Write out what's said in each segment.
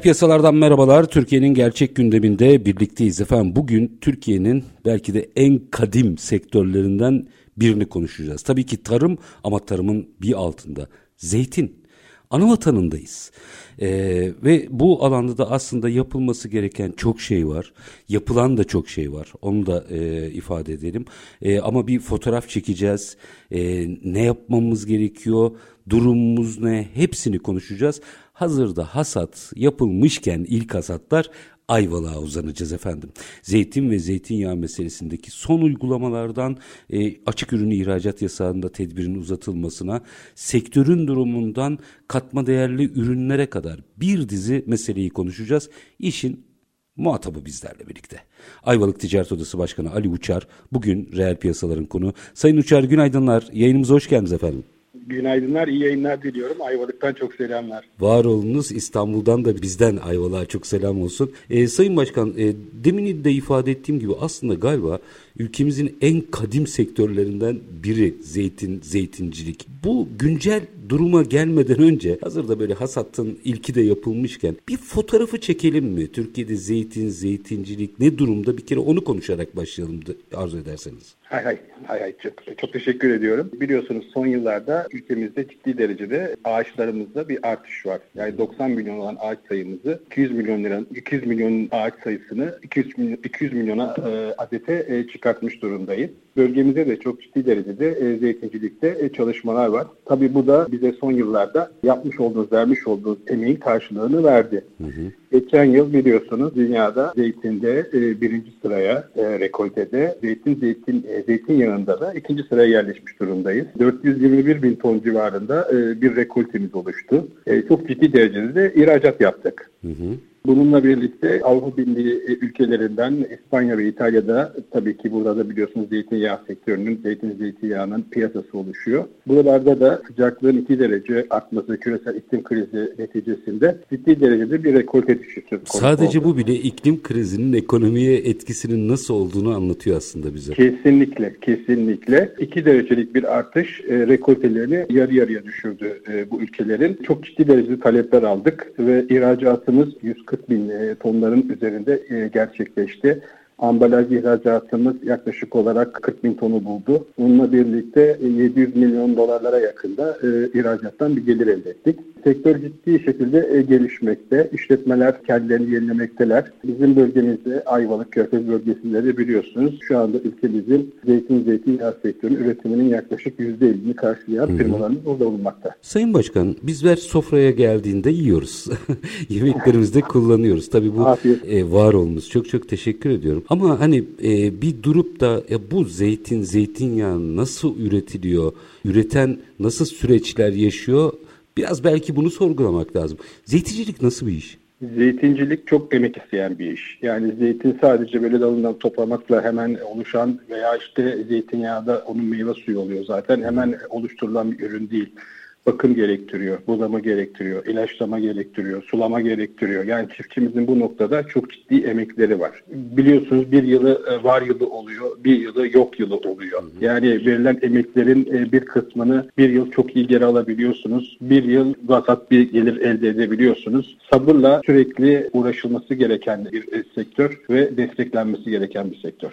Piyasalardan merhabalar. Türkiye'nin gerçek gündeminde birlikteyiz efendim. Bugün Türkiye'nin belki de en kadim sektörlerinden birini konuşacağız. Tabii ki tarım ama tarımın bir altında. Zeytin. Ana vatanındayız. Ee, ve bu alanda da aslında yapılması gereken çok şey var. Yapılan da çok şey var. Onu da e, ifade edelim. E, ama bir fotoğraf çekeceğiz. E, ne yapmamız gerekiyor? Durumumuz ne? Hepsini konuşacağız. Hazırda hasat yapılmışken ilk hasatlar Ayvalık'a uzanacağız efendim. Zeytin ve zeytinyağı meselesindeki son uygulamalardan e, açık ürünü ihracat yasağında tedbirin uzatılmasına, sektörün durumundan katma değerli ürünlere kadar bir dizi meseleyi konuşacağız. İşin muhatabı bizlerle birlikte. Ayvalık Ticaret Odası Başkanı Ali Uçar bugün reel piyasaların konu. Sayın Uçar günaydınlar. Yayınımıza hoş geldiniz efendim. Günaydınlar, iyi yayınlar diliyorum. Ayvalık'tan çok selamlar. Var olunuz. İstanbul'dan da bizden Ayvalık'a çok selam olsun. E, Sayın Başkan, e, demin de ifade ettiğim gibi aslında galiba ülkemizin en kadim sektörlerinden biri zeytin, zeytincilik. Bu güncel duruma gelmeden önce hazırda böyle hasatın ilki de yapılmışken bir fotoğrafı çekelim mi? Türkiye'de zeytin, zeytincilik ne durumda? Bir kere onu konuşarak başlayalım arzu ederseniz. Hay hay, hay hay çok, çok teşekkür ediyorum. Biliyorsunuz son yıllarda ülkemizde ciddi derecede ağaçlarımızda bir artış var. Yani 90 milyon olan ağaç sayımızı 200 milyon liranın 200 milyon ağaç sayısını 200 milyon 200 milyona e, adete e, çıkartmış durumdayız. Bölgemizde de çok ciddi derecede e, zeytincilikte e, çalışmalar var. Tabii bu da bize son yıllarda yapmış olduğunuz, vermiş olduğunuz emeğin karşılığını verdi. Hı hı. Geçen yıl biliyorsunuz dünyada zeytinde e, birinci sıraya, e, rekoltede, zeytin zeytin e, zeytinyağında da ikinci sıraya yerleşmiş durumdayız. 421 bin ton civarında e, bir rekoltemiz oluştu. E, çok ciddi derecede de ihracat yaptık. Hı hı. Bununla birlikte Avrupa Birliği e, ülkelerinden İspanya ve İtalya'da tabii ki burada da biliyorsunuz zeytinyağı sektörünün, zeytin zeytinyağının piyasası oluşuyor. Buralarda da sıcaklığın 2 derece artması küresel iklim krizi neticesinde ciddi derecede bir rekolte düşüşü. Sadece oldu. bu bile iklim krizinin ekonomiye etkisinin nasıl olduğunu anlatıyor aslında bize. Kesinlikle, kesinlikle. 2 derecelik bir artış e, rekoltelerini yarı yarıya düşürdü e, bu ülkelerin. Çok ciddi derecede talepler aldık ve ihracatımız 140 40 bin e, tonların üzerinde e, gerçekleşti. Ambalaj ihracatımız yaklaşık olarak 40 bin tonu buldu. Bununla birlikte 700 milyon dolarlara yakında e, ihracattan bir gelir elde ettik. Sektör ciddi şekilde e, gelişmekte. İşletmeler kendilerini yenilemekteler. Bizim bölgemizde Ayvalık Körfez bölgesinde de biliyorsunuz şu anda ülkemizin zeytin zeytinyağı sektörünün üretiminin yaklaşık %50'ini karşılayan firmalarımız burada bulunmakta. Sayın Başkan bizler sofraya geldiğinde yiyoruz. Yemeklerimizde kullanıyoruz. Tabii bu e, var olmuş. Çok çok teşekkür ediyorum. Ama hani e, bir durup da ya bu zeytin, zeytinyağı nasıl üretiliyor? Üreten nasıl süreçler yaşıyor? Biraz belki bunu sorgulamak lazım. Zeytincilik nasıl bir iş? Zeytincilik çok emek isteyen bir iş. Yani zeytin sadece böyle dalından toplamakla hemen oluşan veya işte zeytinyağı da onun meyve suyu oluyor zaten. Hemen oluşturulan bir ürün değil bakım gerektiriyor, bulama gerektiriyor, ilaçlama gerektiriyor, sulama gerektiriyor. Yani çiftçimizin bu noktada çok ciddi emekleri var. Biliyorsunuz bir yılı e, var yılı oluyor, bir yılı yok yılı oluyor. Yani verilen emeklerin e, bir kısmını bir yıl çok iyi geri alabiliyorsunuz. Bir yıl vasat bir gelir elde edebiliyorsunuz. Sabırla sürekli uğraşılması gereken bir e, sektör ve desteklenmesi gereken bir sektör.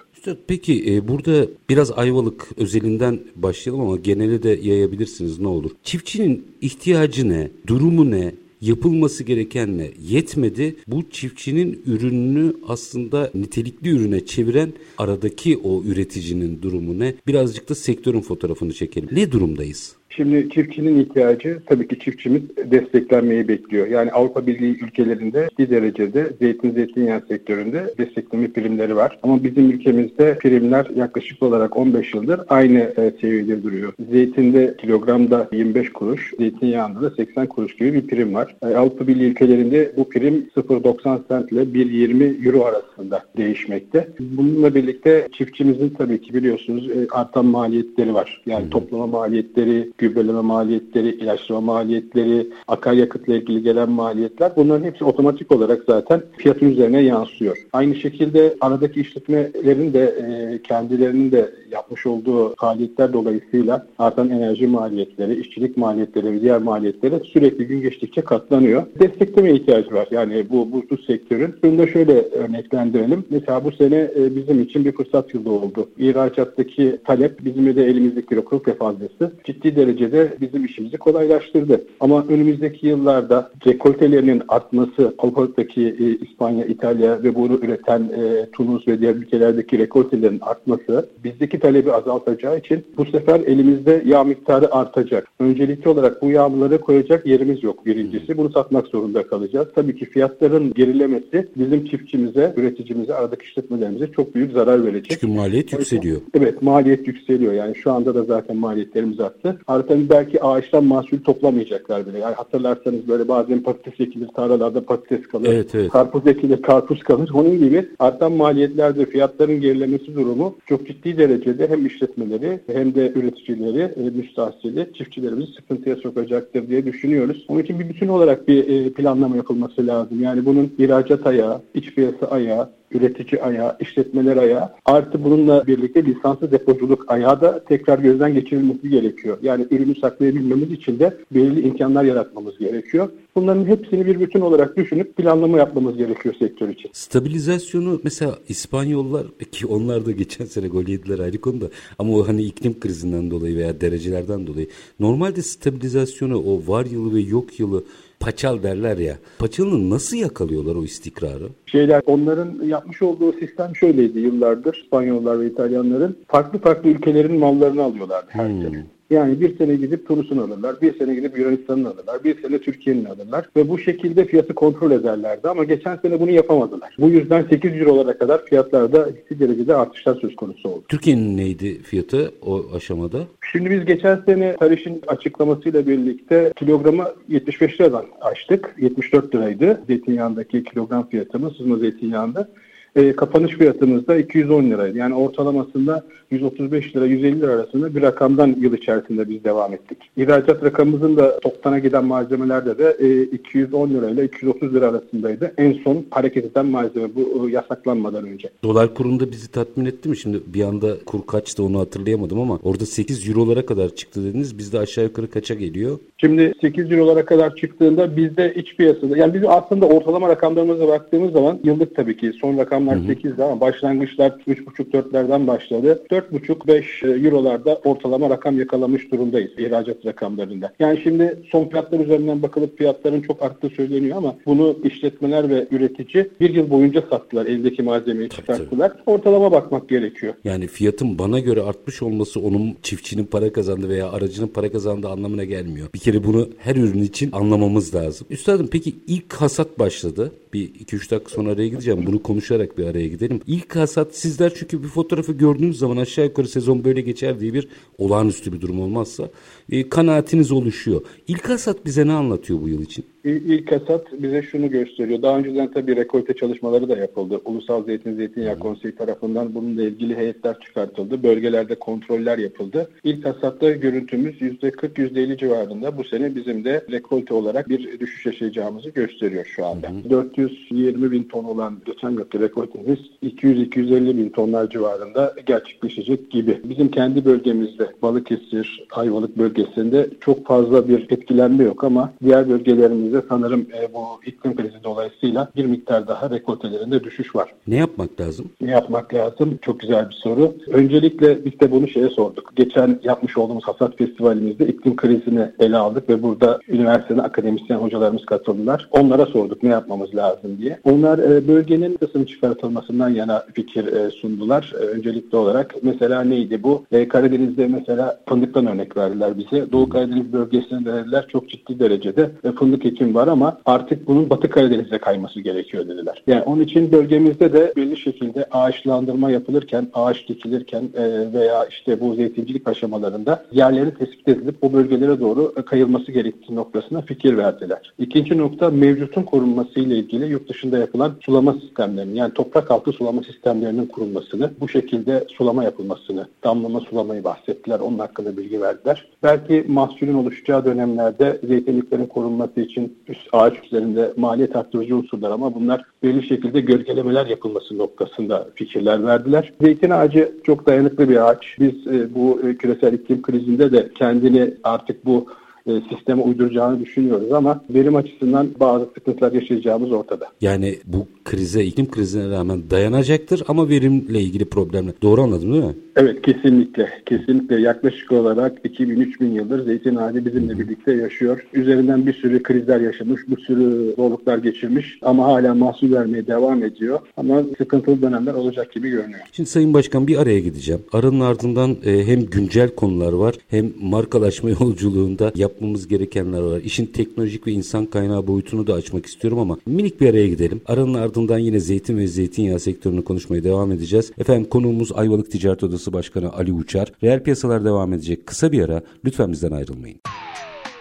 Peki burada biraz Ayvalık özelinden başlayalım ama geneli de yayabilirsiniz ne olur. Çiftçi çiftçinin ihtiyacı ne, durumu ne, yapılması gereken ne yetmedi. Bu çiftçinin ürününü aslında nitelikli ürüne çeviren aradaki o üreticinin durumu ne? Birazcık da sektörün fotoğrafını çekelim. Ne durumdayız? Şimdi çiftçinin ihtiyacı tabii ki çiftçimiz desteklenmeyi bekliyor. Yani Avrupa Birliği ülkelerinde bir derecede zeytin zeytinyağı sektöründe destekleme primleri var. Ama bizim ülkemizde primler yaklaşık olarak 15 yıldır aynı e, seviyede duruyor. Zeytinde kilogramda 25 kuruş, zeytinyağında da 80 kuruş gibi bir prim var. E, Avrupa Birliği ülkelerinde bu prim 0.90 cent ile 1.20 euro arasında değişmekte. Bununla birlikte çiftçimizin tabii ki biliyorsunuz e, artan maliyetleri var. Yani toplama maliyetleri, gübreleme maliyetleri, ilaçlama maliyetleri, akaryakıtla ilgili gelen maliyetler bunların hepsi otomatik olarak zaten fiyatın üzerine yansıyor. Aynı şekilde aradaki işletmelerin de e, kendilerinin de yapmış olduğu faaliyetler dolayısıyla artan enerji maliyetleri, işçilik maliyetleri ve diğer maliyetleri sürekli gün geçtikçe katlanıyor. Destekleme ihtiyacı var. Yani bu, bu, bu sektörün. Bunu da şöyle örneklendirelim. Mesela bu sene e, bizim için bir fırsat yılı oldu. İhracattaki talep bizim de elimizdeki rekorte fazlası ciddi derecede bizim işimizi kolaylaştırdı. Ama önümüzdeki yıllarda rekoltelerinin artması, Avrupa'daki e, İspanya, İtalya ve bunu üreten e, Tunus ve diğer ülkelerdeki rekoltelerin artması bizdeki talebi azaltacağı için bu sefer elimizde yağ miktarı artacak. Öncelikli olarak bu yağları koyacak yerimiz yok birincisi. Bunu satmak zorunda kalacağız. Tabii ki fiyatların gerilemesi bizim çiftçimize, üreticimize, aradaki işletmelerimize çok büyük zarar verecek. Çünkü maliyet yükseliyor. Evet maliyet yükseliyor. Yani şu anda da zaten maliyetlerimiz arttı. Artan belki ağaçtan mahsul toplamayacaklar bile. Yani hatırlarsanız böyle bazen patates ekilir, tarlalarda patates kalır. Evet, evet. Karpuz ekilir, karpuz kalır. Onun gibi artan maliyetlerde fiyatların gerilemesi durumu çok ciddi derecede hem işletmeleri hem de üreticileri, e, müstahsili, çiftçilerimizi sıkıntıya sokacaktır diye düşünüyoruz. Onun için bir bütün olarak bir e, planlama yapılması lazım. Yani bunun ihracat ayağı, iç piyasa ayağı, üretici ayağı, işletmeler ayağı artı bununla birlikte lisanslı depoculuk ayağı da tekrar gözden geçirilmesi gerekiyor. Yani ürünü saklayabilmemiz için de belirli imkanlar yaratmamız gerekiyor. Bunların hepsini bir bütün olarak düşünüp planlama yapmamız gerekiyor sektör için. Stabilizasyonu mesela İspanyollar ki onlar da geçen sene gol yediler ayrı konuda ama o hani iklim krizinden dolayı veya derecelerden dolayı normalde stabilizasyonu o var yılı ve yok yılı paçal derler ya. Paçalını nasıl yakalıyorlar o istikrarı? Şeyler onların yapmış olduğu sistem şöyleydi yıllardır İspanyollar ve İtalyanların farklı farklı ülkelerin mallarını alıyorlardı her hmm. sene. Yani bir sene gidip Tunus'un alırlar, bir sene gidip Yunanistan'ın alırlar, bir sene Türkiye'nin alırlar ve bu şekilde fiyatı kontrol ederlerdi ama geçen sene bunu yapamadılar. Bu yüzden 8 eurolara kadar fiyatlarda ciddi derecede artışlar söz konusu oldu. Türkiye'nin neydi fiyatı o aşamada? Şimdi biz geçen sene Tariş'in açıklamasıyla birlikte kilogramı 75 liradan açtık. 74 liraydı zeytinyağındaki kilogram fiyatımız, sızma zeytinyağında. E, kapanış fiyatımız da 210 liraydı. Yani ortalamasında 135 lira 150 lira arasında bir rakamdan yıl içerisinde biz devam ettik. İhracat rakamımızın da toktana giden malzemelerde de e, 210 lirayla 230 lira arasındaydı. En son hareket eden malzeme bu e, yasaklanmadan önce. Dolar kurunda bizi tatmin etti mi? Şimdi bir anda kur kaçtı onu hatırlayamadım ama orada 8 eurolara kadar çıktı dediniz. Bizde aşağı yukarı kaça geliyor? Şimdi 8 eurolara kadar çıktığında bizde iç piyasada yani biz aslında ortalama rakamlarımıza baktığımız zaman yıllık tabii ki son rakamlar 8'di ama başlangıçlar 3,5-4'lerden başladı. 4,5-5 e, eurolarda ortalama rakam yakalamış durumdayız ihracat rakamlarında. Yani şimdi son fiyatlar üzerinden bakılıp fiyatların çok arttığı söyleniyor ama bunu işletmeler ve üretici bir yıl boyunca sattılar. Eldeki malzemeyi çıkarttılar. Ortalama bakmak gerekiyor. Yani fiyatın bana göre artmış olması onun çiftçinin para kazandı veya aracının para kazandığı anlamına gelmiyor. Bir kere bunu her ürün için anlamamız lazım. Üstadım peki ilk hasat başladı. Bir 2-3 dakika sonra araya gideceğim. Bunu konuşarak bir araya gidelim. İlk hasat sizler çünkü bir fotoğrafı gördüğünüz zaman aşağı yukarı sezon böyle geçer diye bir olağanüstü bir durum olmazsa e, kanaatiniz oluşuyor. İlk hasat bize ne anlatıyor bu yıl için? İlk hasat bize şunu gösteriyor. Daha önceden tabii rekolte çalışmaları da yapıldı. Ulusal Zeytin Zeytinyağı Konseyi tarafından bununla ilgili heyetler çıkartıldı. Bölgelerde kontroller yapıldı. İlk hasatta görüntümüz %40 %50 civarında. Bu sene bizim de rekolte olarak bir düşüş yaşayacağımızı gösteriyor şu anda. Hı hı. 420 bin ton olan geçen yılki rekoltemiz 200-250 bin tonlar civarında gerçekleşecek gibi. Bizim kendi bölgemizde Balıkesir, Ayvalık bölgesinde çok fazla bir etkilenme yok ama diğer bölgelerimiz çiftçilerimize sanırım e, bu iklim krizi dolayısıyla bir miktar daha rekoltelerinde düşüş var. Ne yapmak lazım? Ne yapmak lazım? Çok güzel bir soru. Öncelikle biz de bunu şeye sorduk. Geçen yapmış olduğumuz hasat festivalimizde iklim krizini ele aldık ve burada üniversitenin akademisyen hocalarımız katıldılar. Onlara sorduk ne yapmamız lazım diye. Onlar e, bölgenin kısım çıkartılmasından yana fikir e, sundular. E, öncelikli olarak mesela neydi bu? Karadeniz'de mesela fındıktan örnek verdiler bize. Doğu Karadeniz bölgesinde dediler çok ciddi derecede fındık ekim var ama artık bunun Batı Karadeniz'e kayması gerekiyor dediler. Yani onun için bölgemizde de belli şekilde ağaçlandırma yapılırken, ağaç dikilirken veya işte bu zeytincilik aşamalarında yerlerin tespit edilip o bölgelere doğru kayılması gerektiği noktasına fikir verdiler. İkinci nokta mevcutun korunması ile ilgili yurt dışında yapılan sulama sistemlerinin yani toprak altı sulama sistemlerinin kurulmasını, bu şekilde sulama yapılmasını, damlama sulamayı bahsettiler. Onun hakkında bilgi verdiler. Belki mahsulün oluşacağı dönemlerde zeytinliklerin korunması için üst ağaç üzerinde maliyet arttırıcı unsurlar ama bunlar belli şekilde gölgelemeler yapılması noktasında fikirler verdiler. Zeytin ağacı çok dayanıklı bir ağaç. Biz e, bu e, küresel iklim krizinde de kendini artık bu e, sisteme uyduracağını düşünüyoruz ama verim açısından bazı sıkıntılar yaşayacağımız ortada. Yani bu krize, iklim krizine rağmen dayanacaktır ama verimle ilgili problemler. Doğru anladım değil mi? Evet kesinlikle. Kesinlikle yaklaşık olarak 2000-3000 yıldır zeytin ağacı bizimle birlikte yaşıyor. Üzerinden bir sürü krizler yaşamış, bir sürü zorluklar geçirmiş ama hala mahsul vermeye devam ediyor. Ama sıkıntılı dönemler olacak gibi görünüyor. Şimdi Sayın Başkan bir araya gideceğim. Aranın ardından e, hem güncel konular var hem markalaşma yolculuğunda yapmamız gerekenler var. İşin teknolojik ve insan kaynağı boyutunu da açmak istiyorum ama minik bir araya gidelim. Aranın ardından yine zeytin ve zeytinyağı sektörünü konuşmaya devam edeceğiz. Efendim konuğumuz Ayvalık Ticaret Odası Başkanı Ali Uçar. Reel piyasalar devam edecek. Kısa bir ara lütfen bizden ayrılmayın.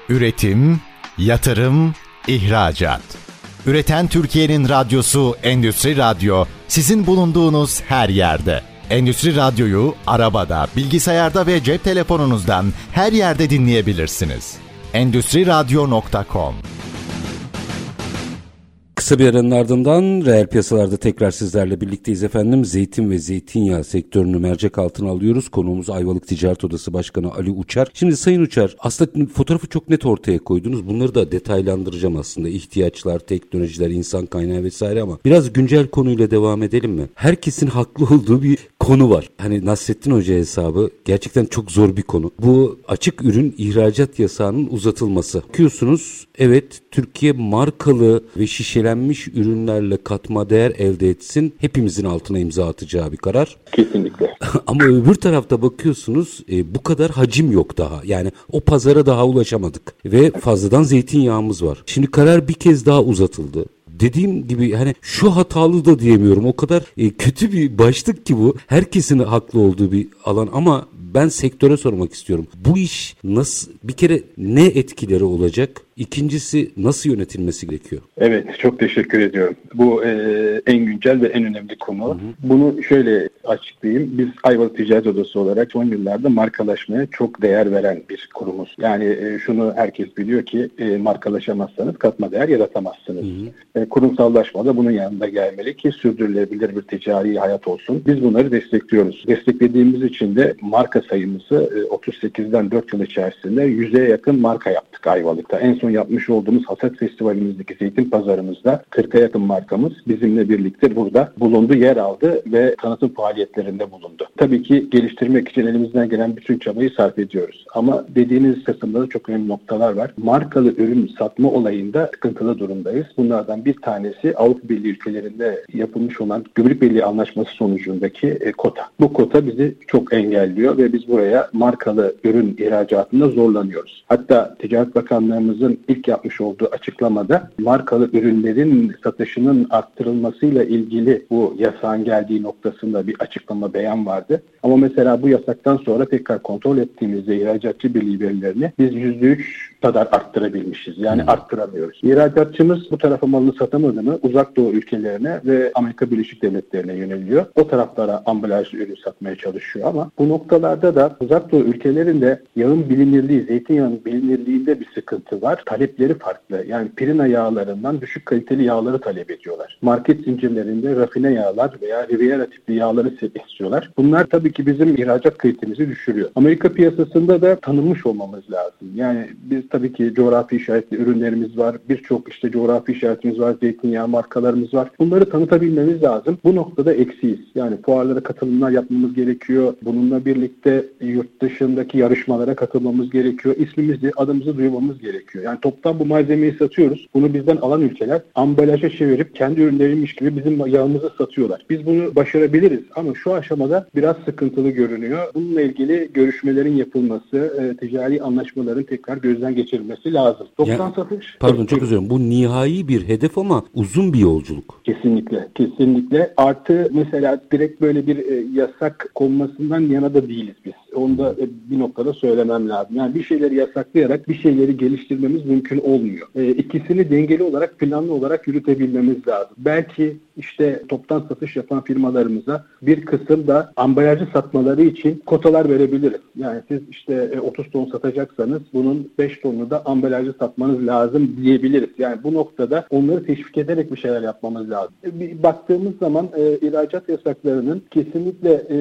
Üretim, yatırım, ihracat. Üreten Türkiye'nin radyosu Endüstri Radyo sizin bulunduğunuz her yerde. Endüstri Radyo'yu arabada, bilgisayarda ve cep telefonunuzdan her yerde dinleyebilirsiniz. Endüstri Radyo.com Kısa bir aranın ardından reel piyasalarda tekrar sizlerle birlikteyiz efendim. Zeytin ve zeytinyağı sektörünü mercek altına alıyoruz. Konuğumuz Ayvalık Ticaret Odası Başkanı Ali Uçar. Şimdi Sayın Uçar aslında fotoğrafı çok net ortaya koydunuz. Bunları da detaylandıracağım aslında. İhtiyaçlar, teknolojiler, insan kaynağı vesaire ama biraz güncel konuyla devam edelim mi? Herkesin haklı olduğu bir konu var. Hani Nasrettin Hoca hesabı gerçekten çok zor bir konu. Bu açık ürün ihracat yasağının uzatılması. Bakıyorsunuz evet Türkiye markalı ve şişelenmiş ürünlerle katma değer elde etsin. Hepimizin altına imza atacağı bir karar. Kesinlikle. Ama öbür tarafta bakıyorsunuz e, bu kadar hacim yok daha. Yani o pazara daha ulaşamadık. Ve fazladan zeytinyağımız var. Şimdi karar bir kez daha uzatıldı dediğim gibi hani şu hatalı da diyemiyorum. O kadar e, kötü bir başlık ki bu. Herkesin haklı olduğu bir alan ama ben sektöre sormak istiyorum. Bu iş nasıl bir kere ne etkileri olacak? İkincisi nasıl yönetilmesi gerekiyor? Evet çok teşekkür ediyorum. Bu e, en güncel ve en önemli konu. Hı hı. Bunu şöyle açıklayayım. Biz Ayvalık Ticaret Odası olarak son yıllarda markalaşmaya çok değer veren bir kurumuz. Yani e, şunu herkes biliyor ki e, markalaşamazsanız katma değer yaratamazsınız. Hı hı. E, kurumsallaşma da bunun yanında gelmeli ki sürdürülebilir bir ticari hayat olsun. Biz bunları destekliyoruz. Desteklediğimiz için de marka sayımızı e, 38'den 4 yıl içerisinde 100'e yakın marka yaptık Ayvalık'ta. En son son yapmış olduğumuz hasat festivalimizdeki zeytin pazarımızda 40'a yakın markamız bizimle birlikte burada bulundu, yer aldı ve tanıtım faaliyetlerinde bulundu. Tabii ki geliştirmek için elimizden gelen bütün çabayı sarf ediyoruz. Ama dediğiniz kısımda da çok önemli noktalar var. Markalı ürün satma olayında sıkıntılı durumdayız. Bunlardan bir tanesi Avrupa Birliği ülkelerinde yapılmış olan Gümrük Birliği Anlaşması sonucundaki e, kota. Bu kota bizi çok engelliyor ve biz buraya markalı ürün ihracatında zorlanıyoruz. Hatta Ticaret Bakanlığımızın ilk yapmış olduğu açıklamada markalı ürünlerin satışının arttırılmasıyla ilgili bu yasağın geldiği noktasında bir açıklama beyan vardı. Ama mesela bu yasaktan sonra tekrar kontrol ettiğimizde ihracatçı birliği verilerini biz %3 kadar arttırabilmişiz. Yani hmm. arttıramıyoruz. İhracatçımız bu tarafa malını satamadı mı uzak doğu ülkelerine ve Amerika Birleşik Devletleri'ne yöneliyor. O taraflara ambalaj ürün satmaya çalışıyor ama bu noktalarda da uzak doğu ülkelerinde yağın bilinirliği, zeytinyağının bilinirliğinde bir sıkıntı var talepleri farklı. Yani pirina yağlarından düşük kaliteli yağları talep ediyorlar. Market zincirlerinde rafine yağlar veya Riviera tipli yağları istiyorlar. Bunlar tabii ki bizim ihracat kalitemizi düşürüyor. Amerika piyasasında da tanınmış olmamız lazım. Yani biz tabii ki coğrafi işaretli ürünlerimiz var. Birçok işte coğrafi işaretimiz var. Zeytinyağı markalarımız var. Bunları tanıtabilmemiz lazım. Bu noktada eksiyiz. Yani fuarlara katılımlar yapmamız gerekiyor. Bununla birlikte yurt dışındaki yarışmalara katılmamız gerekiyor. İsmimizi, adımızı duymamız gerekiyor. Yani toptan bu malzemeyi satıyoruz. Bunu bizden alan ülkeler ambalaja çevirip kendi ürünleriymiş gibi bizim yağımızı satıyorlar. Biz bunu başarabiliriz ama şu aşamada biraz sıkıntılı görünüyor. Bununla ilgili görüşmelerin yapılması, e, ticari anlaşmaların tekrar gözden geçirilmesi lazım. Toptan yani, satış... Pardon çok özür dilerim. Bu nihai bir hedef ama uzun bir yolculuk. Kesinlikle. Kesinlikle. Artı mesela direkt böyle bir e, yasak konmasından yana da değiliz biz. Onu da e, bir noktada söylemem lazım. Yani bir şeyleri yasaklayarak bir şeyleri geliştirmemiz mümkün olmuyor. E, ikisini dengeli olarak, planlı olarak yürütebilmemiz lazım. Belki işte toptan satış yapan firmalarımıza bir kısım da ambalajı satmaları için kotalar verebiliriz. Yani siz işte 30 e, ton satacaksanız bunun 5 tonunu da ambalajı satmanız lazım diyebiliriz. Yani bu noktada onları teşvik ederek bir şeyler yapmamız lazım. E, bir baktığımız zaman e, ihracat yasaklarının kesinlikle e,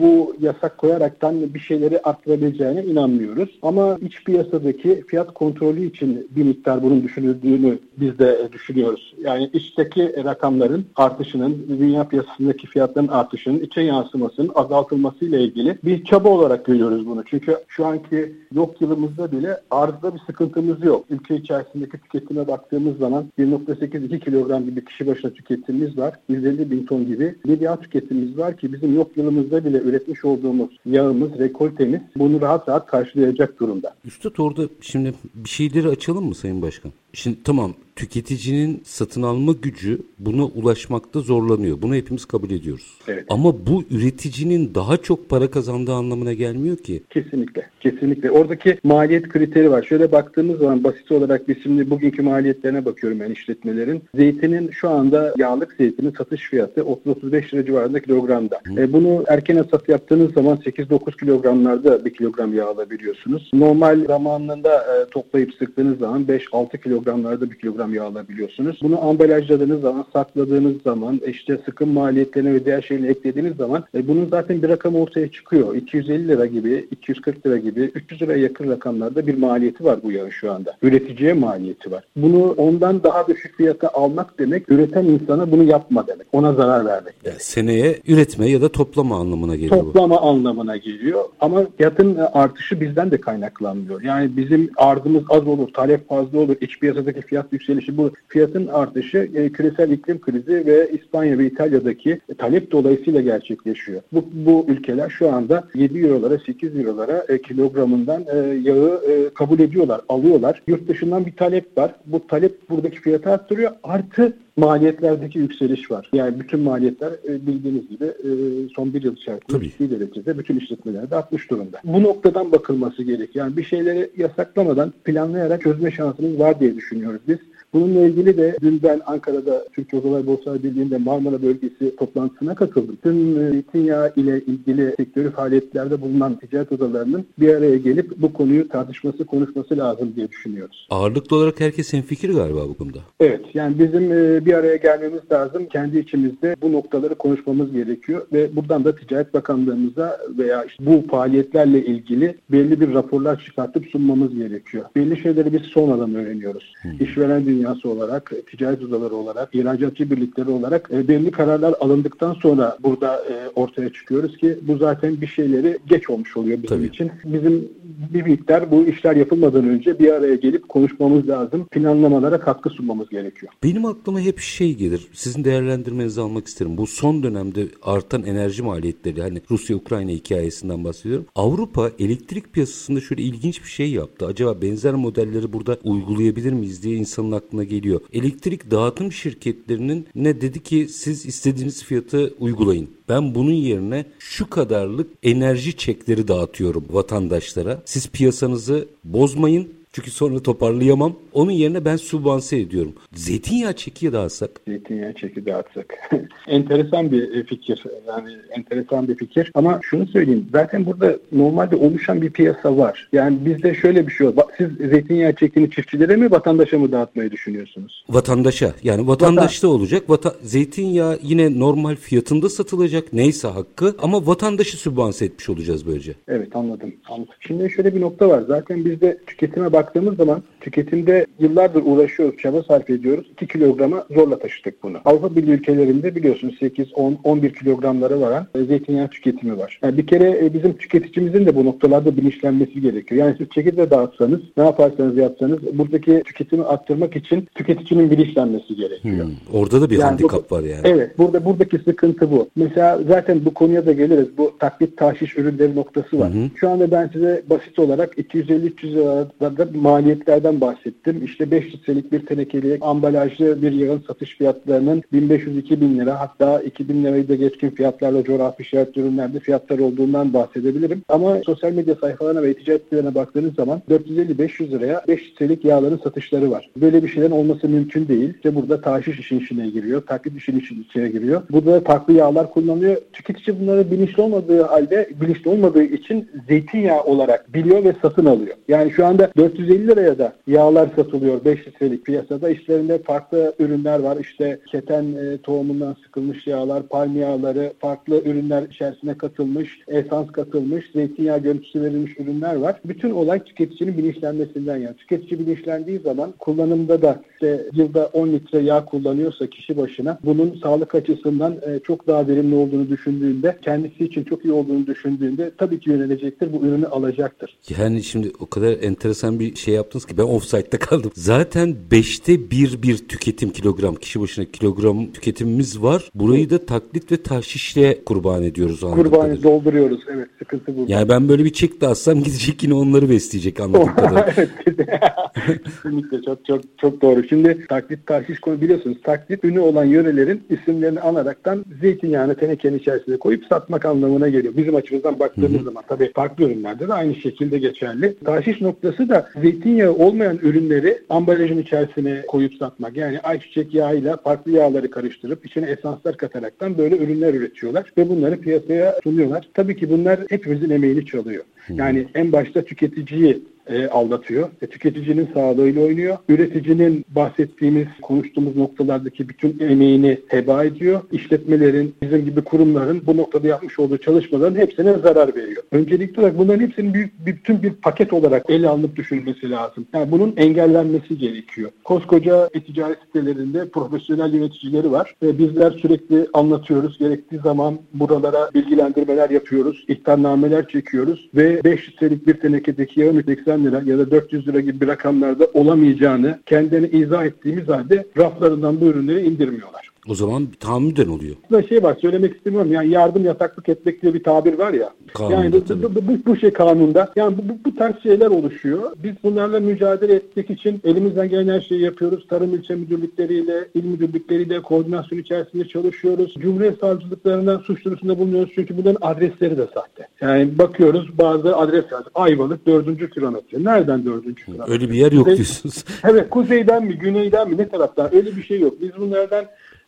bu yasak koyaraktan bir şeyleri arttırabileceğine inanmıyoruz. Ama iç piyasadaki fiyat kontrolü için bir miktar bunun düşünüldüğünü biz de düşünüyoruz. Yani içteki rakamların artışının, dünya piyasasındaki fiyatların artışının içe yansımasının azaltılması ile ilgili bir çaba olarak görüyoruz bunu. Çünkü şu anki yok yılımızda bile arzda bir sıkıntımız yok. Ülke içerisindeki tüketime baktığımız zaman 1.8-2 kilogram gibi kişi başına tüketimimiz var. 150 bin ton gibi bir yağ tüketimimiz var ki bizim yok yılımızda bile üretmiş olduğumuz yağımız, rekoltemiz bunu rahat rahat karşılayacak durumda. Üstad orada şimdi bir şeyleri açalım mı Sayın Başkan? Şimdi tamam tüketicinin satın alma gücü buna ulaşmakta zorlanıyor. Bunu hepimiz kabul ediyoruz. Evet. Ama bu üreticinin daha çok para kazandığı anlamına gelmiyor ki. Kesinlikle. Kesinlikle. Oradaki maliyet kriteri var. Şöyle baktığımız zaman basit olarak biz şimdi bugünkü maliyetlerine bakıyorum ben işletmelerin. Zeytinin şu anda yağlık zeytinin satış fiyatı 30-35 lira civarında kilogramda. E, bunu erken hasat yaptığınız zaman 8-9 kilogramlarda bir kilogram yağ alabiliyorsunuz. Normal zamanında e, toplayıp sıktığınız zaman 5-6 kilogramlarda bir kilogram yağ alabiliyorsunuz. Bunu ambalajladığınız zaman, sakladığınız zaman, işte sıkım maliyetlerini ve diğer şeyleri eklediğiniz zaman e, bunun zaten bir rakam ortaya çıkıyor. 250 lira gibi, 240 lira gibi, 300 liraya yakın rakamlarda bir maliyeti var bu yağın şu anda. Üreticiye maliyeti var. Bunu ondan daha düşük fiyata almak demek, üreten insana bunu yapma demek. Ona zarar vermek. Yani seneye üretme ya da toplama anlamına geliyor Toplama bu. anlamına geliyor. Ama fiyatın artışı bizden de kaynaklanmıyor. Yani bizim arzımız az olur, talep fazla olur, iç piyasadaki fiyat yükselişi, bu fiyatın artışı e, küresel iklim krizi ve İspanya ve İtalya'daki talep dolayısıyla gerçekleşiyor. Bu, bu ülkeler şu anda 7 eurolara 8 eurolara e, kilogramından e, yağı e, kabul ediyorlar, alıyorlar. Yurt dışından bir talep var. Bu talep buradaki fiyatı arttırıyor. Artı maliyetlerdeki yükseliş var. Yani bütün maliyetler e, bildiğiniz gibi e, son bir yıl içerisinde ciddi derecede bütün işletmelerde artmış durumda. Bu noktadan bakılması gerek. Yani bir şeyleri yasaklamadan planlayarak çözme şansımız var diye düşünüyoruz biz. Bununla ilgili de dün ben Ankara'da Türkiye Odalar Borsalar Birliği'nde Marmara Bölgesi toplantısına katıldım. Tüm e, zeytinyağı ile ilgili sektörü faaliyetlerde bulunan ticaret odalarının bir araya gelip bu konuyu tartışması, konuşması lazım diye düşünüyoruz. Ağırlıklı olarak herkes hemfikir galiba bu konuda. Evet, yani bizim e, bir araya gelmemiz lazım. Kendi içimizde bu noktaları konuşmamız gerekiyor ve buradan da Ticaret Bakanlığımıza veya işte bu faaliyetlerle ilgili belli bir raporlar çıkartıp sunmamız gerekiyor. Belli şeyleri biz sonradan öğreniyoruz. Hmm. İşveren dünyası olarak, ticaret odaları olarak, ihracatçı birlikleri olarak e, belli kararlar alındıktan sonra burada e, ortaya çıkıyoruz ki bu zaten bir şeyleri geç olmuş oluyor bizim Tabii. için. Bizim bir miktar bu işler yapılmadan önce bir araya gelip konuşmamız lazım. Planlamalara katkı sunmamız gerekiyor. Benim aklıma hep şey gelir. Sizin değerlendirmenizi almak isterim. Bu son dönemde artan enerji maliyetleri hani Rusya-Ukrayna hikayesinden bahsediyorum. Avrupa elektrik piyasasında şöyle ilginç bir şey yaptı. Acaba benzer modelleri burada uygulayabilir miyiz diye insanın aklına aklına geliyor. Elektrik dağıtım şirketlerinin ne dedi ki siz istediğiniz fiyatı uygulayın. Ben bunun yerine şu kadarlık enerji çekleri dağıtıyorum vatandaşlara. Siz piyasanızı bozmayın Çünkü sonra toparlayamam. Onun yerine ben sübvanse ediyorum. Zeytinyağı çekiği dağıtsak. Zeytinyağı çekiği dağıtsak. enteresan bir e, fikir. Yani enteresan bir fikir. Ama şunu söyleyeyim. Zaten burada normalde oluşan bir piyasa var. Yani bizde şöyle bir şey var. Siz zeytinyağı çekiğini çiftçilere mi vatandaşa mı dağıtmayı düşünüyorsunuz? Vatandaşa. Yani vatandaşta Vatan... olacak. Vata zeytinyağı yine normal fiyatında satılacak. Neyse hakkı. Ama vatandaşı sübvanse etmiş olacağız böylece. Evet anladım. anladım. Şimdi şöyle bir nokta var. Zaten bizde tüketime baktığımız zaman tüketimde yıllardır uğraşıyoruz, çaba sarf ediyoruz. 2 kilograma zorla taşıdık bunu. Avrupa Birliği ülkelerinde biliyorsunuz 8, 10, 11 kilogramlara varan zeytinyağı tüketimi var. Yani bir kere e, bizim tüketicimizin de bu noktalarda bilinçlenmesi gerekiyor. Yani siz çekirdeği dağıtsanız, ne yaparsanız yapsanız buradaki tüketimi arttırmak için tüketicinin bilinçlenmesi gerekiyor. Hmm, orada da bir yani handikap bu, var yani. Evet, burada buradaki sıkıntı bu. Mesela zaten bu konuya da geliriz. Bu taklit tahşiş ürünleri noktası var. Hı hı. Şu anda ben size basit olarak 250-300 lirada maliyetlerden bahsettim. İşte 5 litrelik bir tenekeli ambalajlı bir yağın satış fiyatlarının 1500-2000 lira hatta 2000 lirayı da geçkin fiyatlarla coğrafi işaret ürünlerde fiyatlar olduğundan bahsedebilirim. Ama sosyal medya sayfalarına ve ticaret sitelerine baktığınız zaman 450-500 liraya 5 litrelik yağların satışları var. Böyle bir şeylerin olması mümkün değil. İşte burada taşiş işin içine giriyor. Taklit işin içine giriyor. Burada farklı yağlar kullanılıyor. Tüketici bunları bilinçli olmadığı halde, bilinçli olmadığı için zeytinyağı olarak biliyor ve satın alıyor. Yani şu anda 450 liraya da yağlar satılıyor 5 litrelik piyasada. İşlerinde farklı ürünler var. İşte keten e, tohumundan sıkılmış yağlar, palm yağları, farklı ürünler içerisine katılmış, esans katılmış, zeytinyağı görüntüsü verilmiş ürünler var. Bütün olay tüketicinin bilinçlenmesinden yani. Tüketici bilinçlendiği zaman kullanımda da işte yılda 10 litre yağ kullanıyorsa kişi başına bunun sağlık açısından e, çok daha verimli olduğunu düşündüğünde, kendisi için çok iyi olduğunu düşündüğünde tabii ki yönelecektir. Bu ürünü alacaktır. Yani şimdi o kadar enteresan bir şey yaptınız ki ben offside'da kaldım. Zaten 5'te 1 bir tüketim kilogram kişi başına kilogram tüketimimiz var. Burayı da taklit ve taşişle kurban ediyoruz. Kurban dolduruyoruz. Evet sıkıntı burada. Yani ben böyle bir çek de atsam gidecek yine onları besleyecek anladığım kadarıyla. evet. Kesinlikle çok çok çok doğru. Şimdi taklit taşiş konu biliyorsunuz. Taklit ünlü olan yörelerin isimlerini anaraktan zeytinyağını tenekenin içerisine koyup satmak anlamına geliyor. Bizim açımızdan baktığımız Hı-hı. zaman tabii farklı ürünlerde de aynı şekilde geçerli. Taşiş noktası da zeytinyağı olmayan ürünleri ambalajın içerisine koyup satmak. Yani ayçiçek yağıyla farklı yağları karıştırıp içine esanslar kataraktan böyle ürünler üretiyorlar ve bunları piyasaya sunuyorlar. Tabii ki bunlar hepimizin emeğini çalıyor. Yani en başta tüketiciyi e, aldatıyor. E, tüketicinin sağlığıyla oynuyor. Üreticinin bahsettiğimiz, konuştuğumuz noktalardaki bütün emeğini heba ediyor. İşletmelerin, bizim gibi kurumların bu noktada yapmış olduğu çalışmaların hepsine zarar veriyor. Öncelikli olarak bunların hepsinin büyük, bütün bir paket olarak ele alınıp düşünülmesi lazım. Yani bunun engellenmesi gerekiyor. Koskoca e-ticaret sitelerinde profesyonel yöneticileri var ve bizler sürekli anlatıyoruz. Gerektiği zaman buralara bilgilendirmeler yapıyoruz. ihtarnameler çekiyoruz ve 5 litrelik bir tenekedeki yağın 80 lira ya da 400 lira gibi bir rakamlarda olamayacağını kendini izah ettiğimiz halde raflarından bu ürünleri indirmiyorlar. O zaman bir tahammüden oluyor. Bir şey var söylemek istemiyorum. Yani yardım yataklık etmek diye bir tabir var ya. Kanunda, yani bu, bu, bu, bu şey kanunda. Yani bu, bu, bu tarz şeyler oluşuyor. Biz bunlarla mücadele etmek için elimizden gelen her şeyi yapıyoruz. Tarım ilçe müdürlükleriyle, il müdürlükleriyle koordinasyon içerisinde çalışıyoruz. Cumhuriyet savcılıklarından suç duyurusunda bulunuyoruz. Çünkü bunların adresleri de sahte. Yani bakıyoruz bazı adres yazıyor. Ayvalık 4. kilometre. Nereden 4. kilometre? Öyle bir yer yok diyorsunuz. evet kuzeyden mi güneyden mi ne taraftan öyle bir şey yok. Biz bunlardan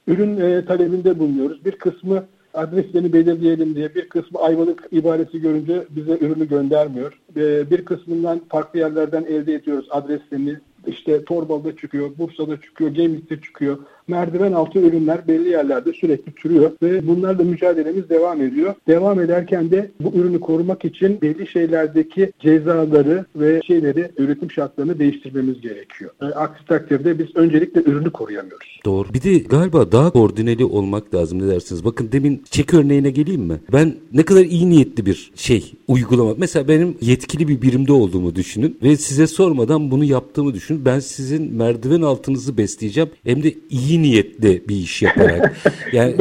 ürün e, talebinde bulunuyoruz. Bir kısmı adreslerini belirleyelim diye bir kısmı Ayvalık ibaresi görünce bize ürünü göndermiyor. E, bir kısmından farklı yerlerden elde ediyoruz adreslerini. İşte Torbalı'da çıkıyor, Bursa'da çıkıyor, Gemlik'te çıkıyor merdiven altı ürünler belli yerlerde sürekli türüyor ve bunlarla mücadelemiz devam ediyor. Devam ederken de bu ürünü korumak için belli şeylerdeki cezaları ve şeyleri üretim şartlarını değiştirmemiz gerekiyor. Yani aksi takdirde biz öncelikle ürünü koruyamıyoruz. Doğru. Bir de galiba daha koordineli olmak lazım ne dersiniz? Bakın demin çek örneğine geleyim mi? Ben ne kadar iyi niyetli bir şey uygulama. Mesela benim yetkili bir birimde olduğumu düşünün ve size sormadan bunu yaptığımı düşünün. Ben sizin merdiven altınızı besleyeceğim. Hem de iyi niyetli bir iş yaparak. Yani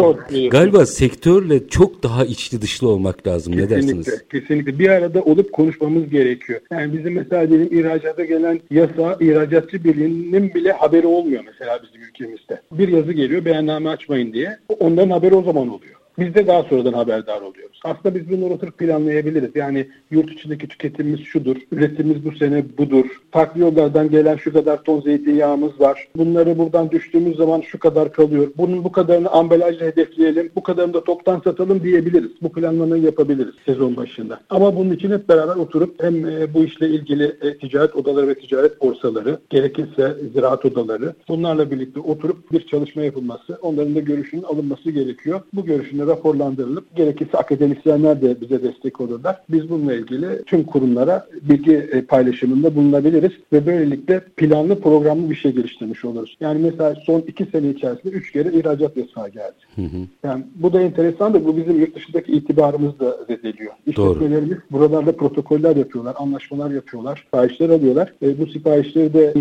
galiba sektörle çok daha içli dışlı olmak lazım. Kesinlikle, ne dersiniz? Kesinlikle. Bir arada olup konuşmamız gerekiyor. Yani bizim mesela diyelim ihracata gelen yasa ihracatçı birliğinin bile haberi olmuyor mesela bizim ülkemizde. Bir yazı geliyor beyanname açmayın diye. Onların haberi o zaman oluyor. Biz de daha sonradan haberdar oluyoruz. Aslında biz bunları oturup planlayabiliriz. Yani yurt içindeki tüketimimiz şudur, üretimimiz bu sene budur, farklı yollardan gelen şu kadar ton zeytinyağımız var. Bunları buradan düştüğümüz zaman şu kadar kalıyor. Bunun bu kadarını ambalajla hedefleyelim, bu kadarını da toptan satalım diyebiliriz. Bu planlamayı yapabiliriz sezon başında. Ama bunun için hep beraber oturup hem e, bu işle ilgili e, ticaret odaları ve ticaret borsaları, gerekirse ziraat odaları bunlarla birlikte oturup bir çalışma yapılması, onların da görüşünün alınması gerekiyor. Bu görüşün raporlandırılıp gerekirse akademisyenler de bize destek olurlar. Biz bununla ilgili tüm kurumlara bilgi e, paylaşımında bulunabiliriz ve böylelikle planlı programlı bir şey geliştirmiş oluruz. Yani mesela son iki sene içerisinde üç kere ihracat yasağı geldi. Hı hı. Yani bu da enteresan da bu bizim yurt dışındaki itibarımızı da zedeliyor. İşletmelerimiz buralarda protokoller yapıyorlar, anlaşmalar yapıyorlar, siparişler alıyorlar. E, bu siparişleri de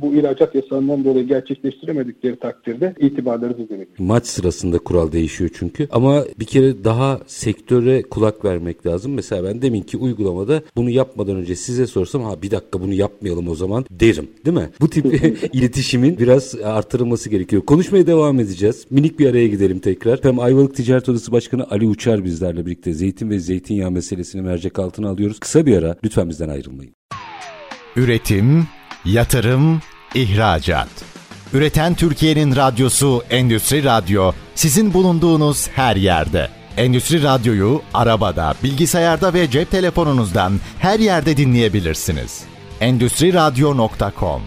bu ihracat yasağından dolayı gerçekleştiremedikleri takdirde itibarları zedeleniyor. Maç sırasında kural değişiyor çünkü. Ama bir kere daha sektöre kulak vermek lazım. Mesela ben deminki uygulamada bunu yapmadan önce size sorsam ha bir dakika bunu yapmayalım o zaman derim. Değil mi? Bu tip iletişimin biraz artırılması gerekiyor. Konuşmaya devam edeceğiz. Minik bir araya gidelim tekrar. Hem Ayvalık Ticaret Odası Başkanı Ali Uçar bizlerle birlikte zeytin ve zeytinyağı meselesini mercek altına alıyoruz. Kısa bir ara lütfen bizden ayrılmayın. Üretim, yatırım, ihracat. Üreten Türkiye'nin radyosu Endüstri Radyo sizin bulunduğunuz her yerde. Endüstri Radyo'yu arabada, bilgisayarda ve cep telefonunuzdan her yerde dinleyebilirsiniz. Endüstri Radyo.com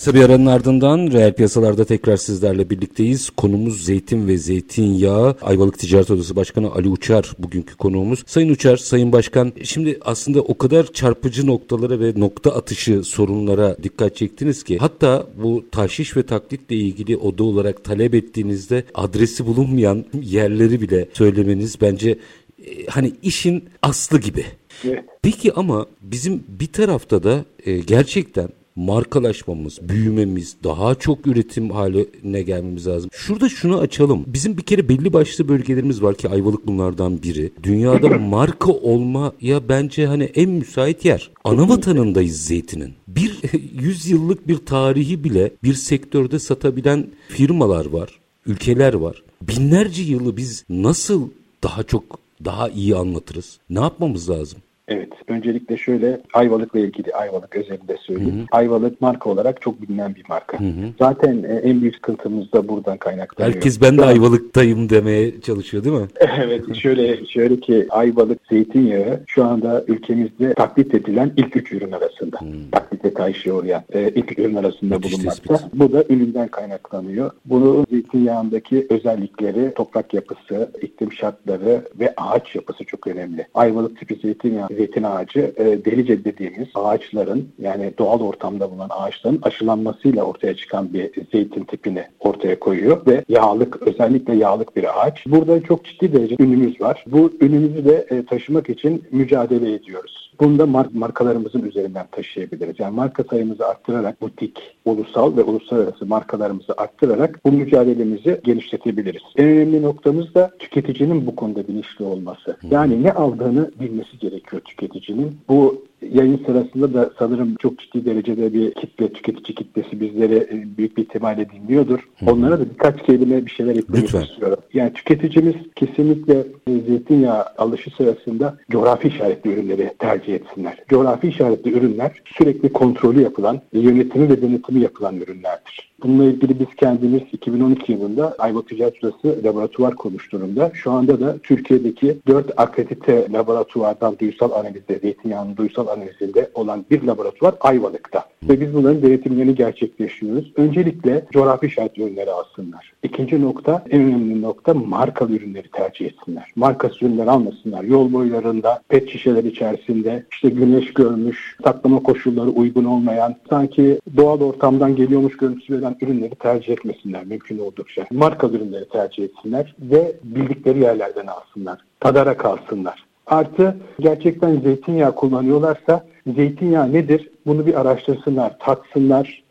Kısa bir aranın ardından reel piyasalarda tekrar sizlerle birlikteyiz. Konumuz zeytin ve zeytinyağı. Ayvalık Ticaret Odası Başkanı Ali Uçar bugünkü konuğumuz. Sayın Uçar, Sayın Başkan şimdi aslında o kadar çarpıcı noktalara ve nokta atışı sorunlara dikkat çektiniz ki hatta bu tahşiş ve taklitle ilgili oda olarak talep ettiğinizde adresi bulunmayan yerleri bile söylemeniz bence e, hani işin aslı gibi. Evet. Peki ama bizim bir tarafta da e, gerçekten markalaşmamız, büyümemiz, daha çok üretim haline gelmemiz lazım. Şurada şunu açalım. Bizim bir kere belli başlı bölgelerimiz var ki Ayvalık bunlardan biri. Dünyada marka olmaya bence hani en müsait yer. Ana vatanındayız zeytinin. Bir yüz yıllık bir tarihi bile bir sektörde satabilen firmalar var, ülkeler var. Binlerce yılı biz nasıl daha çok daha iyi anlatırız? Ne yapmamız lazım? Evet. Öncelikle şöyle Ayvalık'la ilgili Ayvalık özelinde söyleyeyim. Hı hı. Ayvalık marka olarak çok bilinen bir marka. Hı hı. Zaten e, en büyük sıkıntımız da buradan kaynaklanıyor. Herkes ben de Ayvalık'tayım demeye çalışıyor değil mi? evet. Şöyle şöyle ki Ayvalık zeytinyağı şu anda ülkemizde taklit edilen ilk üç ürün arasında. Hı. Taklite karşı uğrayan e, ilk ürün arasında Müthiş bulunmakta. Tespit. Bu da üründen kaynaklanıyor. Bunu zeytinyağındaki özellikleri, toprak yapısı, iklim şartları ve ağaç yapısı çok önemli. Ayvalık tipi zeytinyağı zeytin ağacı e, delice dediğimiz ağaçların yani doğal ortamda bulunan ağaçların aşılanmasıyla ortaya çıkan bir zeytin tipini ortaya koyuyor ve yağlık özellikle yağlık bir ağaç. Burada çok ciddi derece ünümüz var. Bu ünümüzü de e, taşımak için mücadele ediyoruz. Bunu da mark markalarımızın üzerinden taşıyabiliriz. Yani marka sayımızı arttırarak butik, ulusal ve uluslararası markalarımızı arttırarak bu mücadelemizi genişletebiliriz. En önemli noktamız da tüketicinin bu konuda bilinçli olması. Yani ne aldığını bilmesi gerekiyor tüketicinin. Bu yayın sırasında da sanırım çok ciddi derecede bir kitle, tüketici kitlesi bizleri e, büyük bir ihtimalle dinliyordur. Onlara da birkaç kelime bir şeyler eklemek Lütfen. istiyorum. Yani tüketicimiz kesinlikle e, zeytinyağı alışı sırasında coğrafi işaretli ürünleri tercih etsinler. Coğrafi işaretli ürünler sürekli kontrolü yapılan, yönetimi ve denetimi yapılan ürünlerdir. Bununla ilgili biz kendimiz 2012 yılında Ayva Ticaret laboratuvar kurmuş durumda. Şu anda da Türkiye'deki 4 akredite laboratuvardan duysal analizde, zeytinyağının duysal analizinde olan bir laboratuvar Ayvalık'ta. Ve biz bunların denetimlerini gerçekleştiriyoruz. Öncelikle coğrafi işaret ürünleri alsınlar. İkinci nokta, en önemli nokta markalı ürünleri tercih etsinler. Markası ürünler almasınlar. Yol boylarında, pet şişeler içerisinde, işte güneş görmüş, saklama koşulları uygun olmayan, sanki doğal ortamdan geliyormuş görüntüsü veren ürünleri tercih etmesinler mümkün oldukça. Markalı ürünleri tercih etsinler ve bildikleri yerlerden alsınlar. Tadarak alsınlar. Artı gerçekten zeytinyağı kullanıyorlarsa zeytinyağı nedir? Bunu bir araştırsınlar, tatsınlar,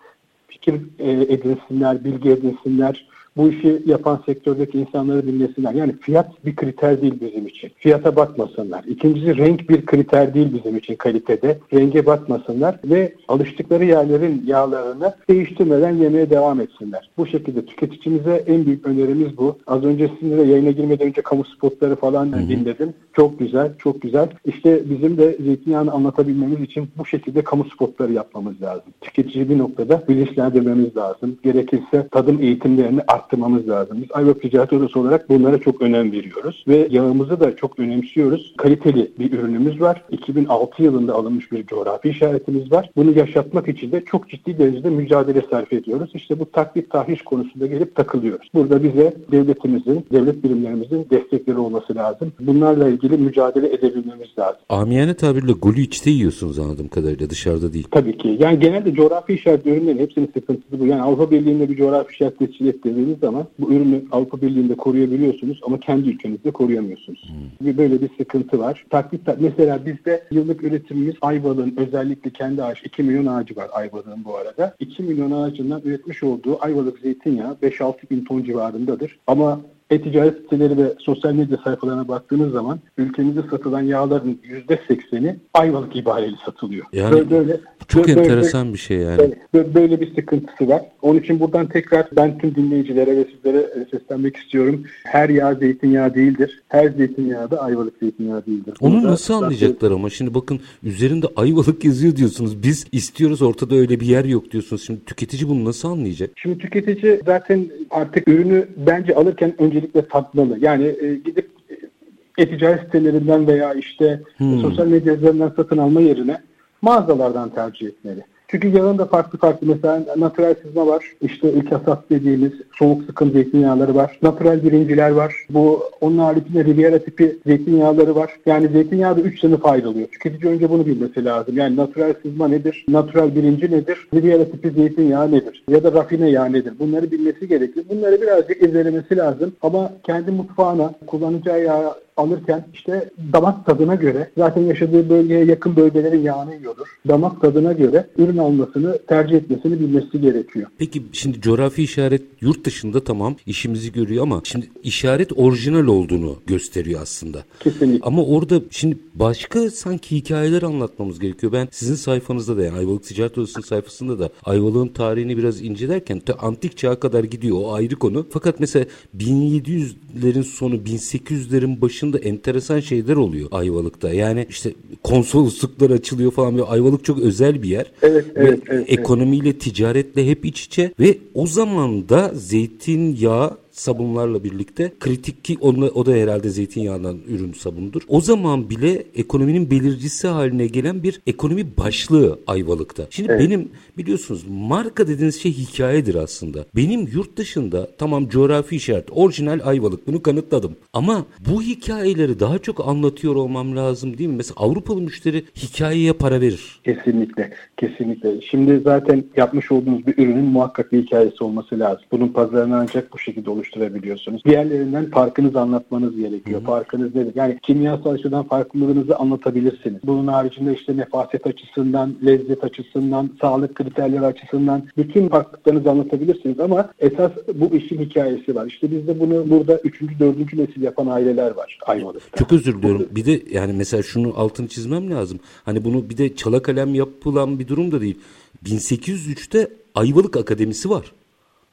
fikir e, edinsinler, bilgi edinsinler. Bu işi yapan sektördeki insanları dinlesinler. Yani fiyat bir kriter değil bizim için. Fiyata bakmasınlar. İkincisi renk bir kriter değil bizim için kalitede. Renge bakmasınlar ve alıştıkları yerlerin yağlarını değiştirmeden yemeye devam etsinler. Bu şekilde tüketicimize en büyük önerimiz bu. Az önce sizinle de yayına girmeden önce kamu spotları falan Hı-hı. dinledim. Çok güzel, çok güzel. İşte bizim de zeytinyağını anlatabilmemiz için bu şekilde kamu spotları yapmamız lazım. Tüketici bir noktada bilinçlendirmemiz lazım. Gerekirse tadım eğitimlerini arttırmamız lazım. Biz Ayvalık Ticaret Odası olarak bunlara çok önem veriyoruz ve yağımızı da çok önemsiyoruz. Kaliteli bir ürünümüz var. 2006 yılında alınmış bir coğrafi işaretimiz var. Bunu yaşatmak için de çok ciddi derecede mücadele sarf ediyoruz. İşte bu taklit tahriş konusunda gelip takılıyoruz. Burada bize devletimizin, devlet birimlerimizin destekleri olması lazım. Bunlarla ilgili mücadele edebilmemiz lazım. Amiyane tabirle golü içte yiyorsunuz anladığım kadarıyla dışarıda değil. Tabii ki. Yani genelde coğrafi işaret ürünlerin hepsinin sıkıntısı bu. Yani Avrupa Birliği'nde bir coğrafi işaret tescil ettirdiğiniz zaman bu ürünü Avrupa Birliği'nde koruyabiliyorsunuz ama kendi ülkenizde koruyamıyorsunuz. Hmm. Böyle bir sıkıntı var. Taklit mesela bizde yıllık üretimimiz Ayvalık'ın özellikle kendi ağaç 2 milyon ağacı var Ayvalık'ın bu arada. 2 milyon ağacından üretmiş olduğu Ayvalık zeytinyağı 5-6 bin ton civarındadır. Ama e-ticaret siteleri ve sosyal medya sayfalarına baktığınız zaman ülkemizde satılan yağların %80'i Ayvalık ibareli satılıyor. Yani böyle, böyle çok böyle, enteresan bir şey yani. Böyle, böyle bir sıkıntısı var. Onun için buradan tekrar ben tüm dinleyicilere ve sizlere e, seslenmek istiyorum. Her yağ zeytinyağı değildir. Her zeytinyağı da Ayvalık zeytinyağı değildir. Onu Burada nasıl anlayacaklar ama? Şimdi bakın üzerinde Ayvalık yazıyor diyorsunuz. Biz istiyoruz ortada öyle bir yer yok diyorsunuz. Şimdi tüketici bunu nasıl anlayacak? Şimdi tüketici zaten artık ürünü bence alırken önce öncelikle tatmalı. Yani e, gidip e-ticaret sitelerinden veya işte hmm. sosyal medya üzerinden satın alma yerine mağazalardan tercih etmeli. Çünkü yağın da farklı farklı mesela natural sızma var. İşte ilk asat dediğimiz soğuk sıkım zeytinyağları var. Natural birinciler var. Bu onun haricinde Riviera tipi zeytinyağları var. Yani zeytinyağı da 3 sınıf ayrılıyor. Tüketici önce bunu bilmesi lazım. Yani natural sızma nedir? Natural birinci nedir? Riviera tipi zeytinyağı nedir? Ya da rafine yağ nedir? Bunları bilmesi gerekir. Bunları birazcık izlemesi lazım. Ama kendi mutfağına kullanacağı yağ alırken işte damak tadına göre zaten yaşadığı bölgeye yakın bölgelerin yağını yiyordur. Damak tadına göre ürün almasını tercih etmesini bilmesi gerekiyor. Peki şimdi coğrafi işaret yurt dışında tamam işimizi görüyor ama şimdi işaret orijinal olduğunu gösteriyor aslında. Kesinlikle. Ama orada şimdi başka sanki hikayeler anlatmamız gerekiyor. Ben sizin sayfanızda da yani Ayvalık Ticaret Odası'nın sayfasında da Ayvalık'ın tarihini biraz incelerken antik çağa kadar gidiyor o ayrı konu. Fakat mesela 1700'lerin sonu 1800'lerin başında dışında enteresan şeyler oluyor Ayvalık'ta. Yani işte konsolosluklar açılıyor falan ve Ayvalık çok özel bir yer. Evet, evet, evet, ekonomiyle, evet. ticaretle hep iç içe ve o zaman da zeytinyağı sabunlarla birlikte kritik ki onunla, o da herhalde zeytinyağından ürün sabundur. O zaman bile ekonominin belircisi haline gelen bir ekonomi başlığı Ayvalık'ta. Şimdi evet. benim biliyorsunuz marka dediğiniz şey hikayedir aslında. Benim yurt dışında tamam coğrafi işaret orijinal Ayvalık bunu kanıtladım. Ama bu hikayeleri daha çok anlatıyor olmam lazım değil mi? Mesela Avrupalı müşteri hikayeye para verir. Kesinlikle. Kesinlikle. Şimdi zaten yapmış olduğunuz bir ürünün muhakkak bir hikayesi olması lazım. Bunun pazarını ancak bu şekilde oluşturabilirsiniz oluşturabiliyorsunuz. Diğerlerinden farkınızı anlatmanız gerekiyor. Hı. Farkınız nedir? Yani kimyasal açıdan farklılığınızı anlatabilirsiniz. Bunun haricinde işte nefaset açısından, lezzet açısından, sağlık kriterleri açısından bütün farklılıklarınızı anlatabilirsiniz ama esas bu işin hikayesi var. İşte bizde bunu burada 3. 4. nesil yapan aileler var Ayvalık'ta. Çok özür diliyorum. Bir de yani mesela şunu altını çizmem lazım. Hani bunu bir de çala kalem yapılan bir durum da değil. 1803'te Ayvalık Akademisi var.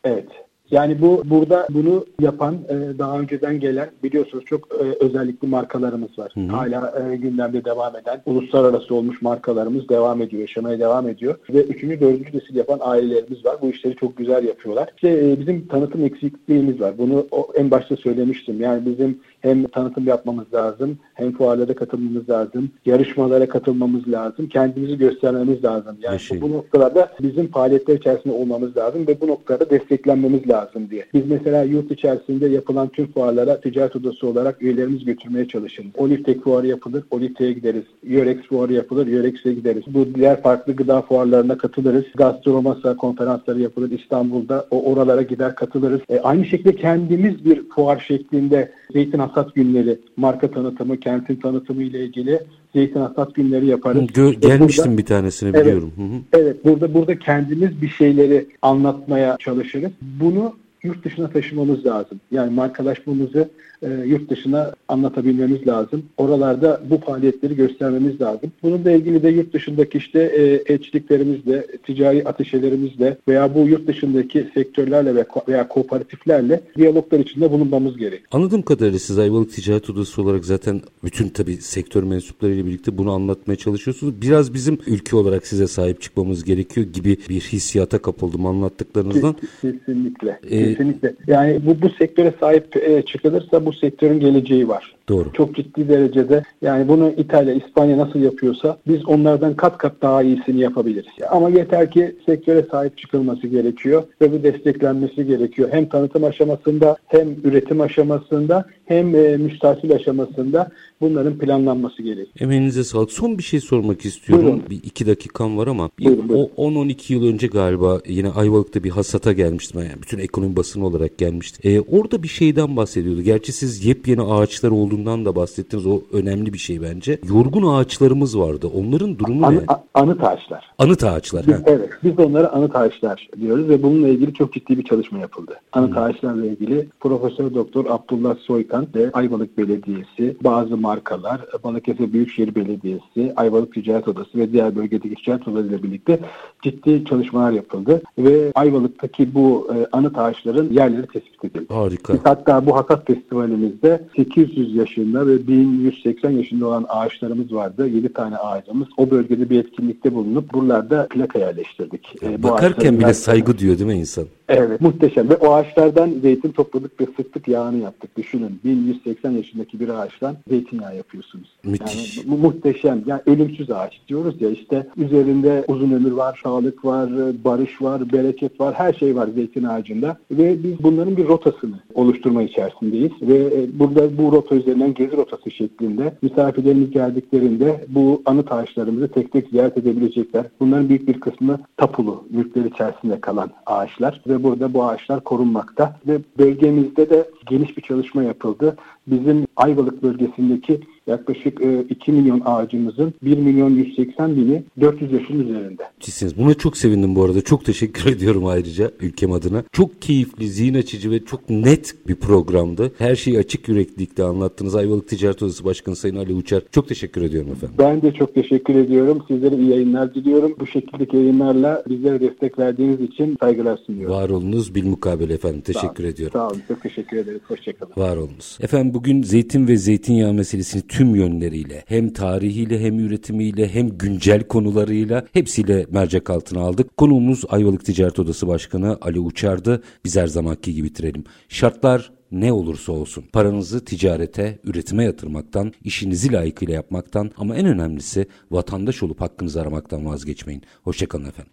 Evet. Yani bu burada bunu yapan e, daha önceden gelen biliyorsunuz çok e, özellikli markalarımız var. Hı hı. Hala e, gündemde devam eden uluslararası olmuş markalarımız devam ediyor, yaşamaya devam ediyor. Ve üçüncü, dördüncü nesil yapan ailelerimiz var. Bu işleri çok güzel yapıyorlar. İşte e, bizim tanıtım eksikliğimiz var. Bunu o, en başta söylemiştim. Yani bizim hem tanıtım yapmamız lazım, hem fuarlara katılmamız lazım, yarışmalara katılmamız lazım, kendimizi göstermemiz lazım. Yani bu, bu noktalarda bizim faaliyetler içerisinde olmamız lazım ve bu noktada desteklenmemiz lazım diye. Biz mesela yurt içerisinde yapılan tüm fuarlara ticaret odası olarak üyelerimiz götürmeye çalışırız. Oliftek fuarı yapılır, Oliftek'e gideriz. Yörex fuarı yapılır, Yörex'e gideriz. Bu diğer farklı gıda fuarlarına katılırız. Gastromasa konferansları yapılır İstanbul'da. O oralara gider katılırız. E, aynı şekilde kendimiz bir fuar şeklinde zeytin hasat günleri, marka tanıtımı, kentin tanıtımı ile ilgili zeytin hasat günleri yaparız. Gö- gelmiştim burada, bir tanesini biliyorum. Evet, hı hı. evet burada burada kendimiz bir şeyleri anlatmaya çalışırız. Bunu yurt dışına taşımamız lazım. Yani markalaşmamızı e, yurt dışına anlatabilmemiz lazım. Oralarda bu faaliyetleri göstermemiz lazım. Bununla ilgili de yurt dışındaki işte e, elçiliklerimizle, ticari ateşelerimizle veya bu yurt dışındaki sektörlerle veya kooperatiflerle diyaloglar içinde bulunmamız gerek. Anladığım kadarıyla siz Ayvalık Ticaret Odası olarak zaten bütün tabii sektör mensuplarıyla birlikte bunu anlatmaya çalışıyorsunuz. Biraz bizim ülke olarak size sahip çıkmamız gerekiyor gibi bir hissiyata kapıldım anlattıklarınızdan. Kesinlikle. Ee, kesinlikle. Yani bu bu sektöre sahip e, çıkılırsa bu sektörün geleceği var. Doğru. Çok ciddi derecede yani bunu İtalya, İspanya nasıl yapıyorsa biz onlardan kat kat daha iyisini yapabiliriz. Ama yeter ki sektöre sahip çıkılması gerekiyor ve bu desteklenmesi gerekiyor. Hem tanıtım aşamasında hem üretim aşamasında hem e, müstahsil aşamasında bunların planlanması gerekiyor. Emeğinize sağlık. Son bir şey sormak istiyorum. Buyurun. Bir iki dakikam var ama buyurun, buyurun. o 10-12 yıl önce galiba yine Ayvalık'ta bir hasata gelmiştim. Yani bütün ekonomi basını olarak gelmişti. Ee, orada bir şeyden bahsediyordu. Gerçi siz yepyeni ağaçlar olduğundan da bahsettiniz. O önemli bir şey bence. Yorgun ağaçlarımız vardı. Onların durumu An, ne? anıt ağaçlar. Anıt ağaçlar. Biz, evet. Biz onlara anıt ağaçlar diyoruz ve bununla ilgili çok ciddi bir çalışma yapıldı. Anıt hmm. ağaçlarla ilgili Profesör Doktor Abdullah Soykan ve Ayvalık Belediyesi, bazı markalar, Balıkesir Büyükşehir Belediyesi, Ayvalık Ticaret Odası ve diğer bölgedeki ticaret odalarıyla birlikte ciddi çalışmalar yapıldı ve Ayvalık'taki bu e, anıt ağaçların yerleri tespit edildi. Harika. Biz hatta bu hasat festivalimizde 800 yaşında ve 1180 yaşında olan ağaçlarımız vardı. 7 tane ağacımız. O bölgede bir etkinlikte bulunup buralarda plaka yerleştirdik. E, Bakarken bile saygı diyor değil mi insan? Evet muhteşem ve o ağaçlardan zeytin topladık ve sıktık yağını yaptık. Düşünün 1180 yaşındaki bir ağaçtan zeytinyağı yapıyorsunuz. Müthiş. Yani bu muhteşem. Yani ölümsüz ağaç diyoruz ya işte üzerinde uzun ömür var, sağlık var, barış var, bereket var, her şey var zeytin ağacında ve biz bunların bir rotasını oluşturma içerisindeyiz ve e, burada bu rota üzerinden gezi rotası şeklinde misafirlerimiz geldiklerinde bu anıt ağaçlarımızı tek tek ziyaret edebilecekler. Bunların büyük bir kısmı tapulu, mülkler içerisinde kalan ağaçlar ve burada bu ağaçlar korunmakta ve bölgemizde de geniş bir çalışma yapıldı. ajuda Bizim Ayvalık bölgesindeki yaklaşık 2 e, milyon ağacımızın 1 milyon 180 bini 400 yaşın üzerinde. Cisiniz. Buna çok sevindim bu arada. Çok teşekkür ediyorum ayrıca ülkem adına. Çok keyifli, zihin açıcı ve çok net bir programdı. Her şeyi açık yüreklilikle anlattınız. Ayvalık Ticaret Odası Başkanı Sayın Ali Uçar. Çok teşekkür ediyorum efendim. Ben de çok teşekkür ediyorum. Sizlere iyi yayınlar diliyorum. Bu şekildeki yayınlarla bizlere destek verdiğiniz için saygılar sunuyorum. Var olunuz bilmukabele efendim. Teşekkür Sağ ediyorum. Sağ olun. Çok teşekkür ederiz. Hoşçakalın. Var olunuz. Efendim bugün zeytin ve zeytinyağı meselesini tüm yönleriyle hem tarihiyle hem üretimiyle hem güncel konularıyla hepsiyle mercek altına aldık. Konuğumuz Ayvalık Ticaret Odası Başkanı Ali Uçar'dı. Biz her zamanki gibi bitirelim. Şartlar ne olursa olsun paranızı ticarete, üretime yatırmaktan, işinizi layıkıyla yapmaktan ama en önemlisi vatandaş olup hakkınızı aramaktan vazgeçmeyin. Hoşçakalın efendim.